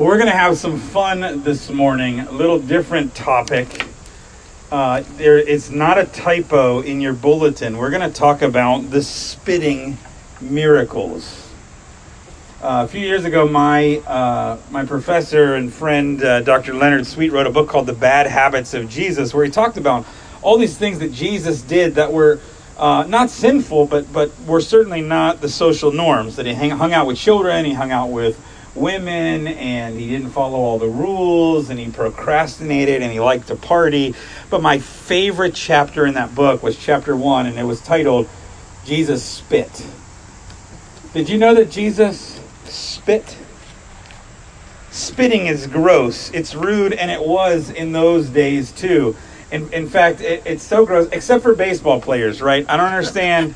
We're going to have some fun this morning. A little different topic. Uh, there is not a typo in your bulletin. We're going to talk about the spitting miracles. Uh, a few years ago, my uh, my professor and friend uh, Dr. Leonard Sweet wrote a book called "The Bad Habits of Jesus," where he talked about all these things that Jesus did that were uh, not sinful, but but were certainly not the social norms. That he hang, hung out with children, he hung out with women, and he didn't follow all the rules, and he procrastinated, and he liked to party. But my favorite chapter in that book was chapter one, and it was titled "Jesus Spit." Did you know that Jesus spit? Spitting is gross. It's rude, and it was in those days too. In, in fact, it, it's so gross, except for baseball players, right? I don't understand.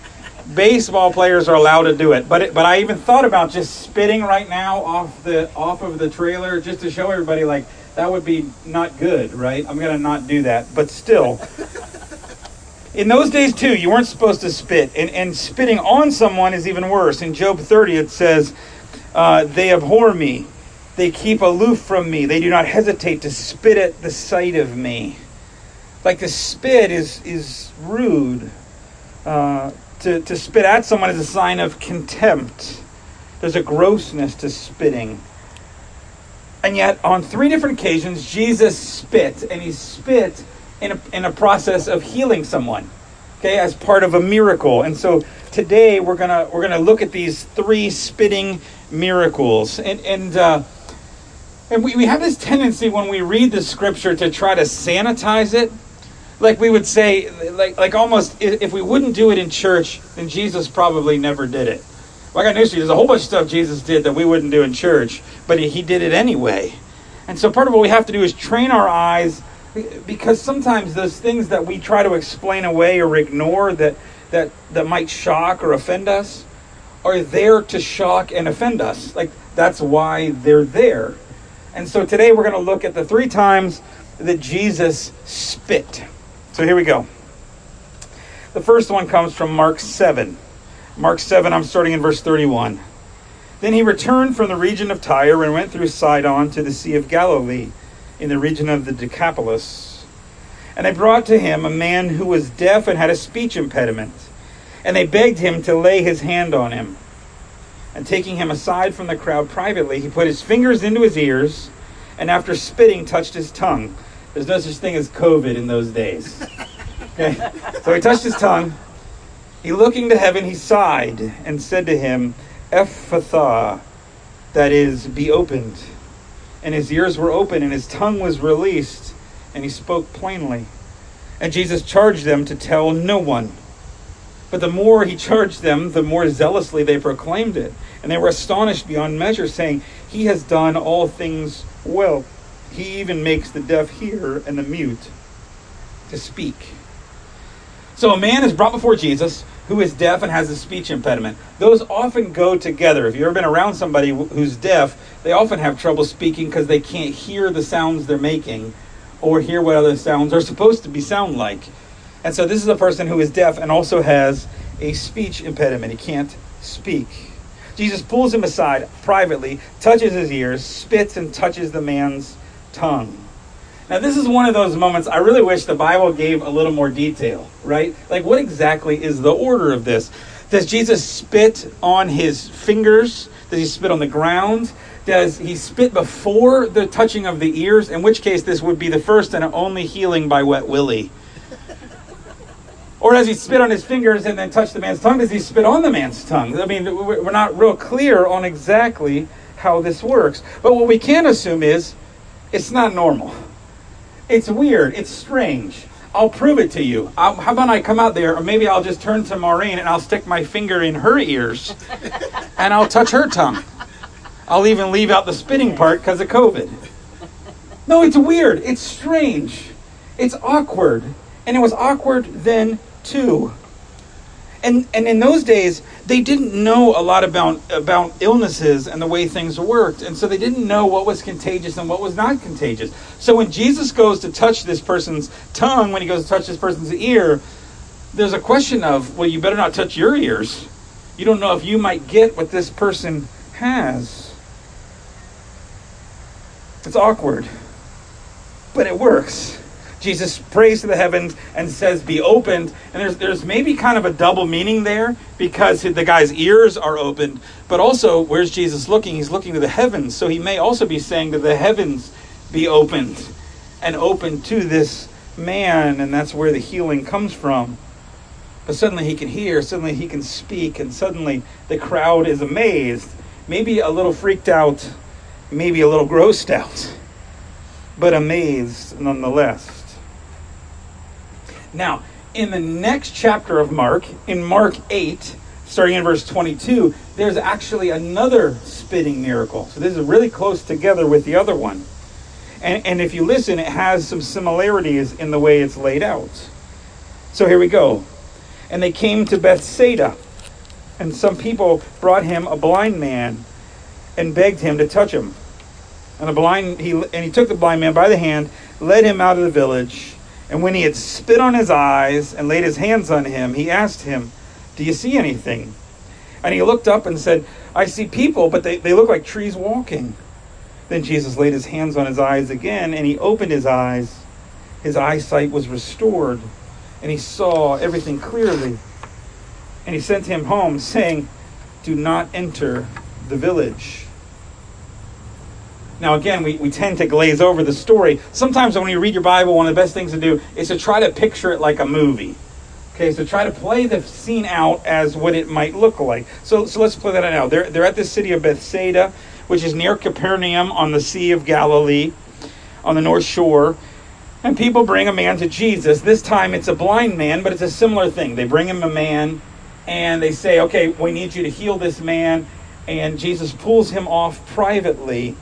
Baseball players are allowed to do it, but it, but I even thought about just spitting right now off the off of the trailer just to show everybody like that would be not good, right? I'm gonna not do that, but still. In those days too, you weren't supposed to spit, and, and spitting on someone is even worse. In Job 30, it says, uh, "They abhor me; they keep aloof from me; they do not hesitate to spit at the sight of me." Like the spit is is rude. Uh, to, to spit at someone is a sign of contempt. There's a grossness to spitting. And yet, on three different occasions, Jesus spit, and he spit in a, in a process of healing someone, okay, as part of a miracle. And so today we're gonna we're gonna look at these three spitting miracles, and and uh, and we, we have this tendency when we read the scripture to try to sanitize it like we would say like like almost if we wouldn't do it in church then jesus probably never did it. I got news for you. There's a whole bunch of stuff jesus did that we wouldn't do in church but he did it anyway. And so part of what we have to do is train our eyes because sometimes those things that we try to explain away or ignore that that that might shock or offend us are there to shock and offend us. Like that's why they're there. And so today we're going to look at the three times that jesus spit so here we go. The first one comes from Mark 7. Mark 7, I'm starting in verse 31. Then he returned from the region of Tyre and went through Sidon to the Sea of Galilee, in the region of the Decapolis. And they brought to him a man who was deaf and had a speech impediment. And they begged him to lay his hand on him. And taking him aside from the crowd privately, he put his fingers into his ears, and after spitting, touched his tongue. There's no such thing as COVID in those days. Okay? So he touched his tongue. He looking to heaven, he sighed and said to him, Ephphatha, that is, be opened. And his ears were open, and his tongue was released, and he spoke plainly. And Jesus charged them to tell no one. But the more he charged them, the more zealously they proclaimed it. And they were astonished beyond measure, saying, He has done all things well. He even makes the deaf hear and the mute to speak. So a man is brought before Jesus who is deaf and has a speech impediment. Those often go together. If you've ever been around somebody who's deaf, they often have trouble speaking because they can't hear the sounds they're making or hear what other sounds are supposed to be sound like. And so this is a person who is deaf and also has a speech impediment. He can't speak. Jesus pulls him aside privately, touches his ears, spits and touches the man's tongue. Now, this is one of those moments I really wish the Bible gave a little more detail, right? Like, what exactly is the order of this? Does Jesus spit on his fingers? Does he spit on the ground? Does he spit before the touching of the ears? In which case, this would be the first and only healing by wet Willie. Or does he spit on his fingers and then touch the man's tongue? Does he spit on the man's tongue? I mean, we're not real clear on exactly how this works. But what we can assume is it's not normal. It's weird. It's strange. I'll prove it to you. I'll, how about I come out there, or maybe I'll just turn to Maureen and I'll stick my finger in her ears and I'll touch her tongue. I'll even leave out the spitting part because of COVID. No, it's weird. It's strange. It's awkward. And it was awkward then, too and and in those days they didn't know a lot about about illnesses and the way things worked. And so they didn't know what was contagious and what was not contagious. So when jesus goes to touch this person's tongue when he goes to touch this person's ear there's a question of well you better not touch your ears. You don't know if you might get what this person has. It's awkward, but it works. Jesus prays to the heavens and says, Be opened. And there's, there's maybe kind of a double meaning there because the guy's ears are opened, but also, where's Jesus looking? He's looking to the heavens. So he may also be saying to the heavens, Be opened and open to this man. And that's where the healing comes from. But suddenly he can hear, suddenly he can speak, and suddenly the crowd is amazed, maybe a little freaked out, maybe a little grossed out, but amazed nonetheless. Now, in the next chapter of Mark, in Mark 8, starting in verse 22, there's actually another spitting miracle. So this is really close together with the other one. And, and if you listen, it has some similarities in the way it's laid out. So here we go. And they came to Bethsaida, and some people brought him a blind man and begged him to touch him. And the blind he and he took the blind man by the hand, led him out of the village and when he had spit on his eyes and laid his hands on him, he asked him, Do you see anything? And he looked up and said, I see people, but they, they look like trees walking. Then Jesus laid his hands on his eyes again, and he opened his eyes. His eyesight was restored, and he saw everything clearly. And he sent him home, saying, Do not enter the village. Now, again, we, we tend to glaze over the story. Sometimes when you read your Bible, one of the best things to do is to try to picture it like a movie. Okay, so try to play the scene out as what it might look like. So, so let's play that out. They're, they're at the city of Bethsaida, which is near Capernaum on the Sea of Galilee, on the north shore. And people bring a man to Jesus. This time it's a blind man, but it's a similar thing. They bring him a man and they say, okay, we need you to heal this man. And Jesus pulls him off privately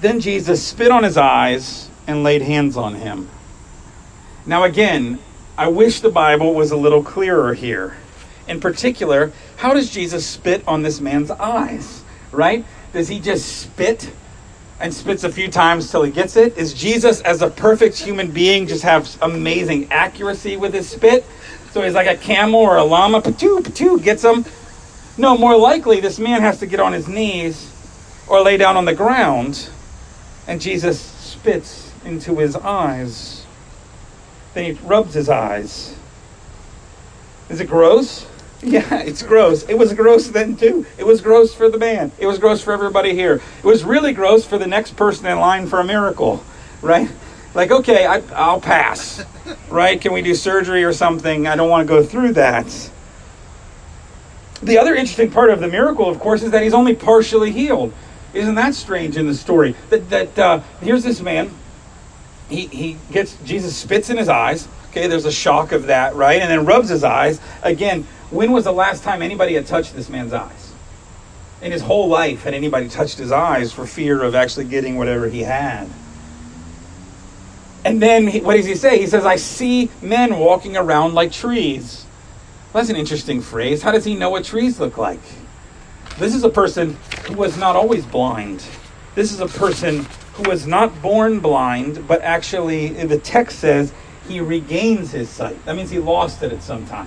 then Jesus spit on his eyes and laid hands on him. Now, again, I wish the Bible was a little clearer here. In particular, how does Jesus spit on this man's eyes? Right? Does he just spit and spits a few times till he gets it? Is Jesus, as a perfect human being, just have amazing accuracy with his spit? So he's like a camel or a llama, patoo, patoo, gets him. No, more likely, this man has to get on his knees or lay down on the ground and Jesus spits into his eyes. Then he rubs his eyes. Is it gross? Yeah, it's gross. It was gross then too. It was gross for the man. It was gross for everybody here. It was really gross for the next person in line for a miracle, right? Like, okay, I, I'll pass, right? Can we do surgery or something? I don't want to go through that. The other interesting part of the miracle, of course, is that he's only partially healed. Isn't that strange in the story? That that uh, here's this man. He he gets Jesus spits in his eyes. Okay, there's a shock of that, right? And then rubs his eyes. Again, when was the last time anybody had touched this man's eyes? In his whole life, had anybody touched his eyes for fear of actually getting whatever he had? And then he, what does he say? He says, I see men walking around like trees. Well, that's an interesting phrase. How does he know what trees look like? This is a person who was not always blind. This is a person who was not born blind, but actually, the text says he regains his sight. That means he lost it at some time.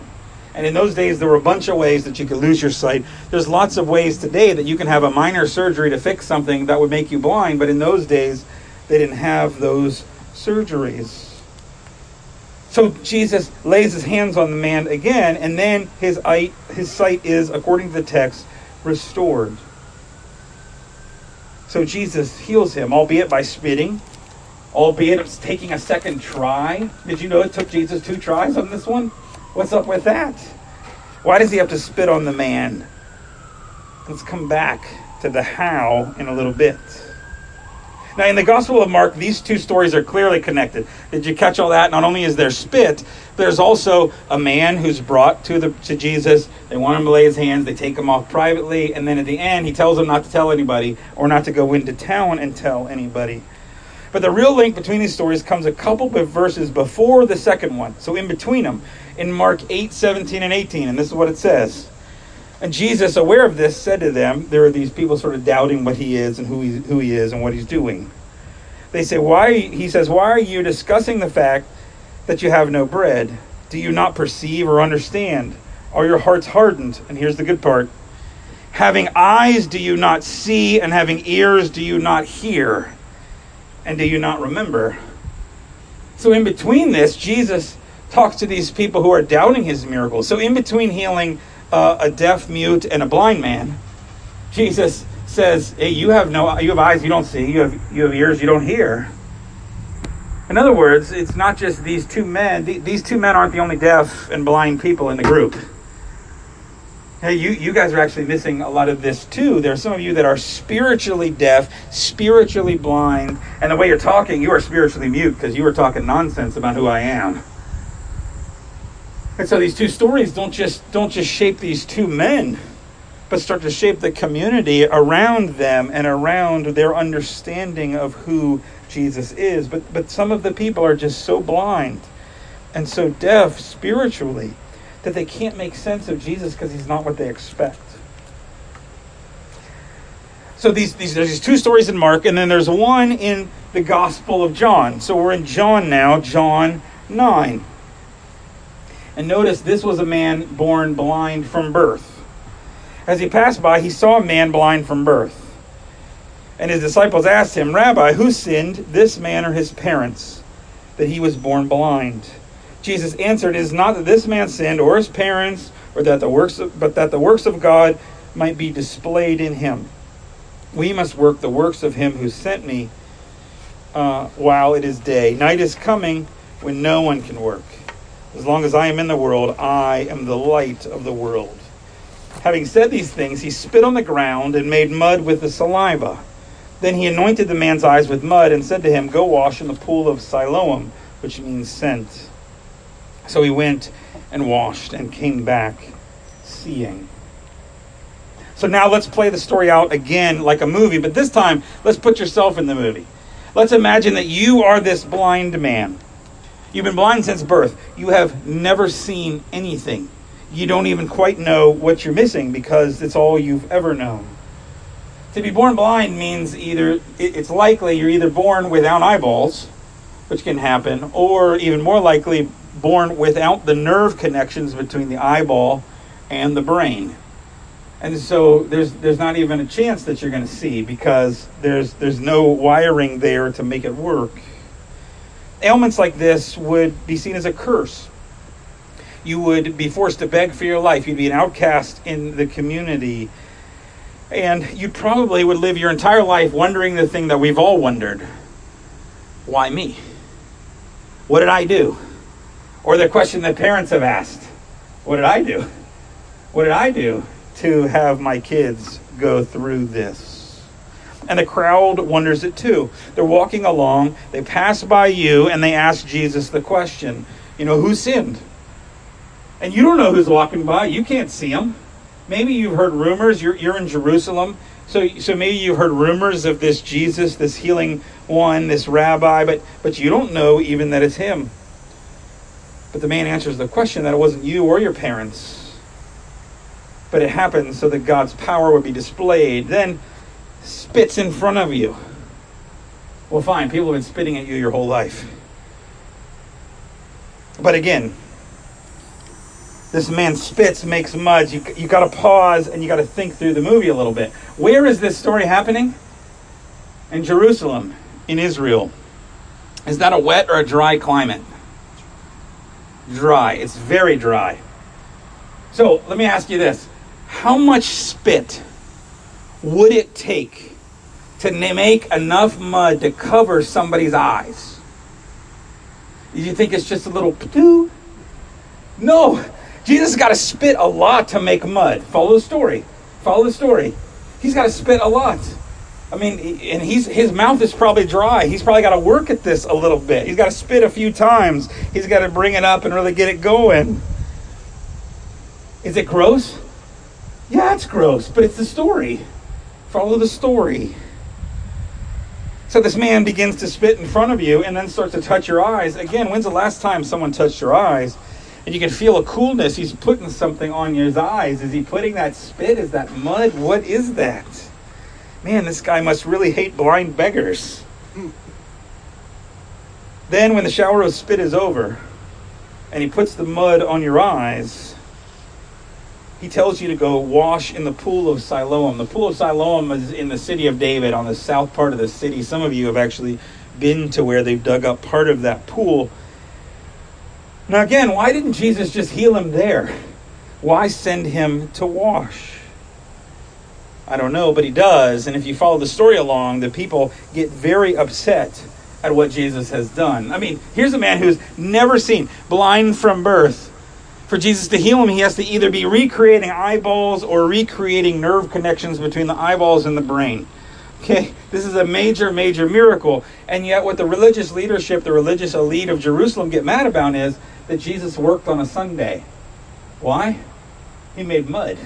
And in those days, there were a bunch of ways that you could lose your sight. There's lots of ways today that you can have a minor surgery to fix something that would make you blind, but in those days, they didn't have those surgeries. So Jesus lays his hands on the man again, and then his, eye, his sight is, according to the text, restored. So Jesus heals him, albeit by spitting, albeit it's taking a second try. Did you know it took Jesus two tries on this one? What's up with that? Why does he have to spit on the man? Let's come back to the how in a little bit. Now, in the Gospel of Mark, these two stories are clearly connected. Did you catch all that? Not only is there spit, there's also a man who's brought to the to Jesus. They want him to lay his hands. They take him off privately, and then at the end, he tells them not to tell anybody or not to go into town and tell anybody. But the real link between these stories comes a couple of verses before the second one. So in between them, in Mark 8, 17, and 18, and this is what it says. And Jesus, aware of this, said to them, there are these people sort of doubting what he is and who he, who he is and what he's doing. They say, Why he says, Why are you discussing the fact that you have no bread? Do you not perceive or understand? Are your hearts hardened? And here's the good part. Having eyes do you not see, and having ears do you not hear? And do you not remember? So, in between this, Jesus talks to these people who are doubting his miracles. So, in between healing uh, a deaf, mute, and a blind man, Jesus says, "Hey, you have no, you have eyes you don't see, you have you have ears you don't hear." In other words, it's not just these two men. These two men aren't the only deaf and blind people in the group. Hey, you, you guys are actually missing a lot of this too. There are some of you that are spiritually deaf, spiritually blind, and the way you're talking, you are spiritually mute because you are talking nonsense about who I am. And so these two stories don't just don't just shape these two men, but start to shape the community around them and around their understanding of who Jesus is. But but some of the people are just so blind and so deaf spiritually that they can't make sense of Jesus because he's not what they expect. So these, these there's these two stories in Mark, and then there's one in the Gospel of John. So we're in John now, John 9. And notice this was a man born blind from birth. As he passed by, he saw a man blind from birth. And his disciples asked him, Rabbi, who sinned, this man or his parents, that he was born blind? Jesus answered, It is not that this man sinned or his parents, or that the works of, but that the works of God might be displayed in him. We must work the works of him who sent me uh, while it is day. Night is coming when no one can work. As long as I am in the world, I am the light of the world. Having said these things, he spit on the ground and made mud with the saliva. Then he anointed the man's eyes with mud and said to him, Go wash in the pool of Siloam, which means sent. So he went and washed and came back seeing. So now let's play the story out again like a movie, but this time let's put yourself in the movie. Let's imagine that you are this blind man. You've been blind since birth. You have never seen anything. You don't even quite know what you're missing because it's all you've ever known. To be born blind means either it's likely you're either born without eyeballs, which can happen, or even more likely born without the nerve connections between the eyeball and the brain. And so there's there's not even a chance that you're going to see because there's there's no wiring there to make it work ailments like this would be seen as a curse. You would be forced to beg for your life. You'd be an outcast in the community. And you probably would live your entire life wondering the thing that we've all wondered why me? What did I do? Or the question that parents have asked what did I do? What did I do to have my kids go through this? And the crowd wonders it too. They're walking along, they pass by you, and they ask Jesus the question, you know, who sinned? And you don't know who's walking by. You can't see them. Maybe you've heard rumors. You're, you're in Jerusalem. So, so maybe you've heard rumors of this Jesus, this healing one, this rabbi, but, but you don't know even that it's him. But the man answers the question that it wasn't you or your parents. But it happened so that God's power would be displayed. Then spits in front of you. Well, fine, people have been spitting at you your whole life. But again, this man spits, makes mud. You, you got to pause and you got to think through the movie a little bit. Where is this story happening? In Jerusalem, in Israel. Is that a wet or a dry climate? Dry. It's very dry. So let me ask you this How much spit would it take to make enough mud to cover somebody's eyes? Do you think it's just a little doo? No. Jesus has got to spit a lot to make mud. Follow the story. Follow the story. He's got to spit a lot. I mean, and he's his mouth is probably dry. He's probably got to work at this a little bit. He's got to spit a few times. He's got to bring it up and really get it going. Is it gross? Yeah, it's gross, but it's the story. Follow the story. So this man begins to spit in front of you and then starts to touch your eyes. Again, when's the last time someone touched your eyes? And you can feel a coolness. He's putting something on your eyes. Is he putting that spit? Is that mud? What is that? Man, this guy must really hate blind beggars. Then, when the shower of spit is over and he puts the mud on your eyes, he tells you to go wash in the pool of Siloam. The pool of Siloam is in the city of David on the south part of the city. Some of you have actually been to where they've dug up part of that pool. Now, again, why didn't Jesus just heal him there? Why send him to wash? I don't know, but he does. And if you follow the story along, the people get very upset at what Jesus has done. I mean, here's a man who's never seen, blind from birth. For Jesus to heal him, he has to either be recreating eyeballs or recreating nerve connections between the eyeballs and the brain. Okay, this is a major, major miracle. And yet, what the religious leadership, the religious elite of Jerusalem get mad about is that Jesus worked on a Sunday. Why? He made mud.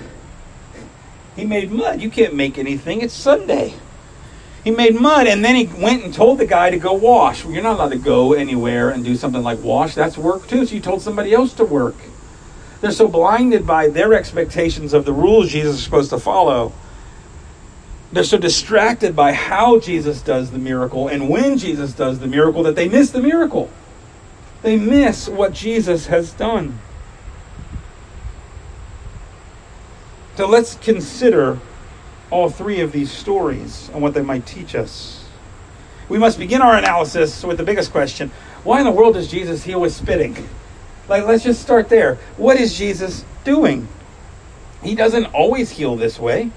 He made mud. You can't make anything. It's Sunday. He made mud and then he went and told the guy to go wash. Well, you're not allowed to go anywhere and do something like wash. That's work too. So you told somebody else to work. They're so blinded by their expectations of the rules Jesus is supposed to follow. They're so distracted by how Jesus does the miracle and when Jesus does the miracle that they miss the miracle. They miss what Jesus has done. So let's consider all three of these stories and what they might teach us. We must begin our analysis with the biggest question why in the world does Jesus heal with spitting? Like, let's just start there. What is Jesus doing? He doesn't always heal this way.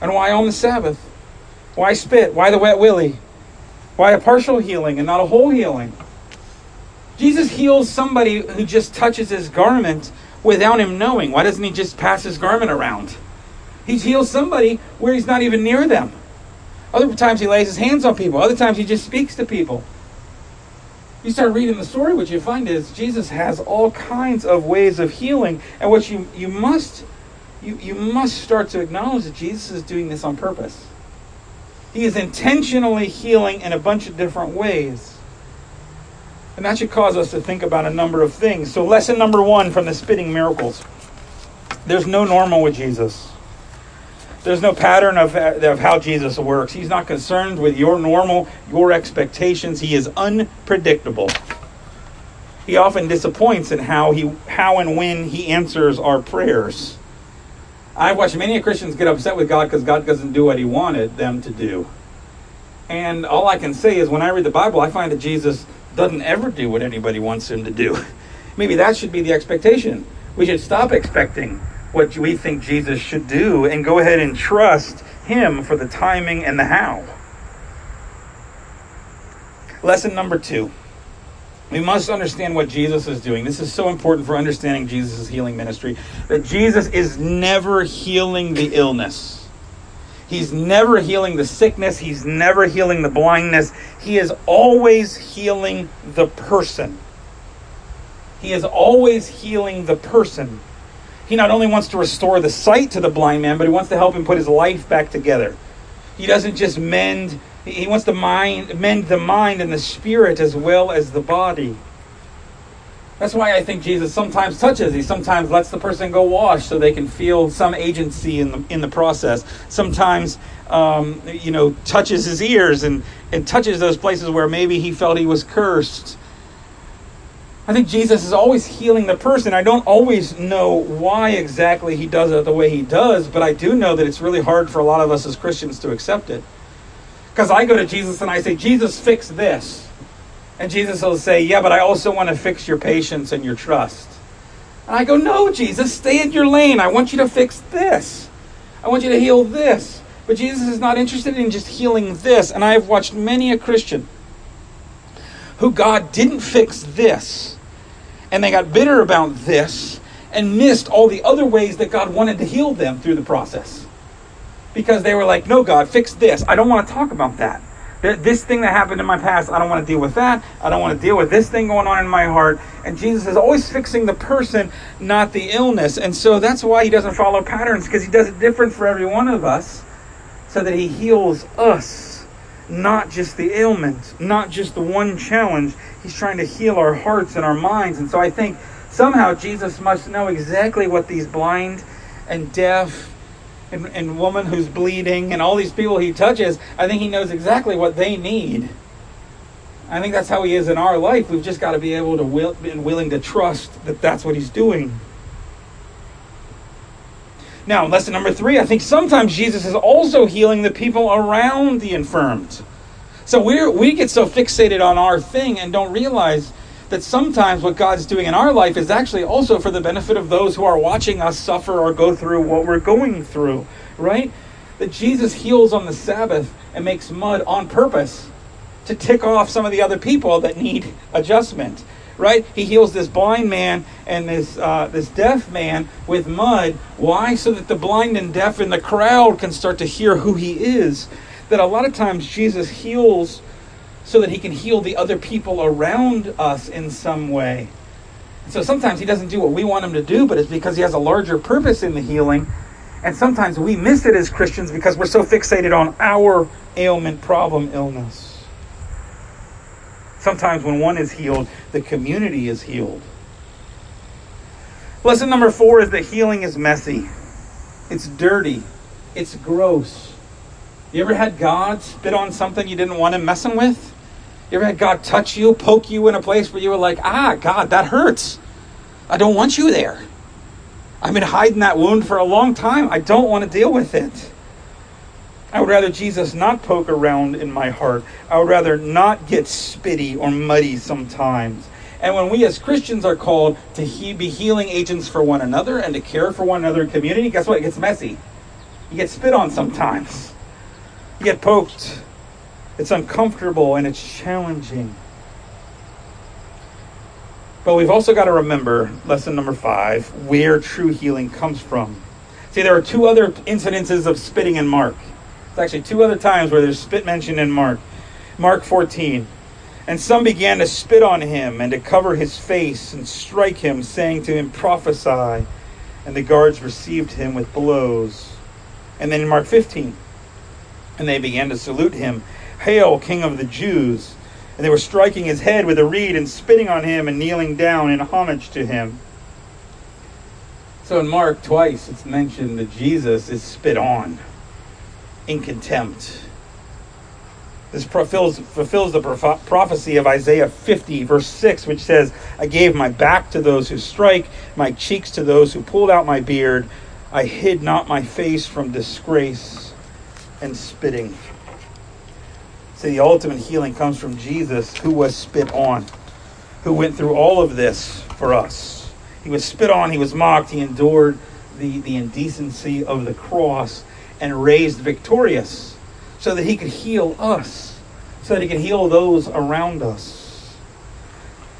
And why on the Sabbath? Why spit? Why the wet willy? Why a partial healing and not a whole healing? Jesus heals somebody who just touches his garment without him knowing. Why doesn't he just pass his garment around? He heals somebody where he's not even near them. Other times he lays his hands on people. Other times he just speaks to people. You start reading the story, what you find is Jesus has all kinds of ways of healing. And what you, you must you, you must start to acknowledge that Jesus is doing this on purpose. He is intentionally healing in a bunch of different ways. And that should cause us to think about a number of things. So, lesson number one from the spitting miracles there's no normal with Jesus. There's no pattern of, of how Jesus works. He's not concerned with your normal, your expectations. He is unpredictable. He often disappoints in how, he, how and when he answers our prayers. I've watched many Christians get upset with God because God doesn't do what he wanted them to do. And all I can say is when I read the Bible, I find that Jesus doesn't ever do what anybody wants him to do. Maybe that should be the expectation. We should stop expecting what we think Jesus should do and go ahead and trust him for the timing and the how. Lesson number two. We must understand what Jesus is doing. This is so important for understanding Jesus' healing ministry that Jesus is never healing the illness. He's never healing the sickness. He's never healing the blindness. He is always healing the person. He is always healing the person. He not only wants to restore the sight to the blind man, but he wants to help him put his life back together. He doesn't just mend he wants to mind, mend the mind and the spirit as well as the body. That's why I think Jesus sometimes touches. He sometimes lets the person go wash so they can feel some agency in the in the process. Sometimes, um, you know, touches his ears and and touches those places where maybe he felt he was cursed. I think Jesus is always healing the person. I don't always know why exactly he does it the way he does, but I do know that it's really hard for a lot of us as Christians to accept it. Because I go to Jesus and I say, Jesus, fix this. And Jesus will say, Yeah, but I also want to fix your patience and your trust. And I go, No, Jesus, stay in your lane. I want you to fix this. I want you to heal this. But Jesus is not interested in just healing this. And I have watched many a Christian who God didn't fix this. And they got bitter about this and missed all the other ways that God wanted to heal them through the process because they were like, no, God, fix this. I don't want to talk about that. This thing that happened in my past, I don't want to deal with that. I don't want to deal with this thing going on in my heart. And Jesus is always fixing the person, not the illness. And so that's why he doesn't follow patterns, because he does it different for every one of us, so that he heals us, not just the ailment, not just the one challenge. He's trying to heal our hearts and our minds. And so I think somehow Jesus must know exactly what these blind and deaf and, and woman who's bleeding and all these people he touches, I think he knows exactly what they need. I think that's how he is in our life. We've just got to be able to will, be willing to trust that that's what he's doing. Now, lesson number three, I think sometimes Jesus is also healing the people around the infirmed. So we we get so fixated on our thing and don't realize that sometimes what God's doing in our life is actually also for the benefit of those who are watching us suffer or go through what we're going through, right? That Jesus heals on the Sabbath and makes mud on purpose to tick off some of the other people that need adjustment, right? He heals this blind man and this uh, this deaf man with mud. Why? So that the blind and deaf in the crowd can start to hear who he is. That a lot of times Jesus heals so that he can heal the other people around us in some way. So sometimes he doesn't do what we want him to do, but it's because he has a larger purpose in the healing. And sometimes we miss it as Christians because we're so fixated on our ailment, problem, illness. Sometimes when one is healed, the community is healed. Lesson number four is that healing is messy, it's dirty, it's gross. You ever had God spit on something you didn't want him messing with? You ever had God touch you, poke you in a place where you were like, ah, God, that hurts. I don't want you there. I've been hiding that wound for a long time. I don't want to deal with it. I would rather Jesus not poke around in my heart. I would rather not get spitty or muddy sometimes. And when we as Christians are called to he- be healing agents for one another and to care for one another in community, guess what? It gets messy. You get spit on sometimes. You get poked. It's uncomfortable and it's challenging. But we've also got to remember, lesson number five, where true healing comes from. See, there are two other incidences of spitting in Mark. It's actually two other times where there's spit mentioned in Mark. Mark 14. And some began to spit on him and to cover his face and strike him, saying to him, Prophesy. And the guards received him with blows. And then in Mark 15, and they began to salute him Hail, King of the Jews! And they were striking his head with a reed and spitting on him and kneeling down in homage to him. So in Mark, twice it's mentioned that Jesus is spit on in contempt. This fulfills, fulfills the prophecy of Isaiah 50, verse 6, which says, I gave my back to those who strike, my cheeks to those who pulled out my beard. I hid not my face from disgrace and spitting. See, the ultimate healing comes from Jesus, who was spit on, who went through all of this for us. He was spit on, he was mocked, he endured the, the indecency of the cross and raised victorious so that he could heal us, so that he could heal those around us.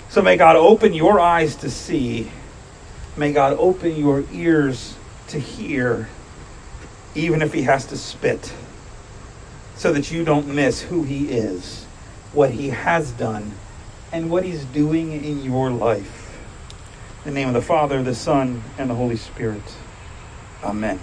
So may God open your eyes to see, may God open your ears to hear, even if he has to spit so that you don't miss who He is, what He has done, and what He's doing in your life. In the name of the Father, the Son, and the Holy Spirit. Amen.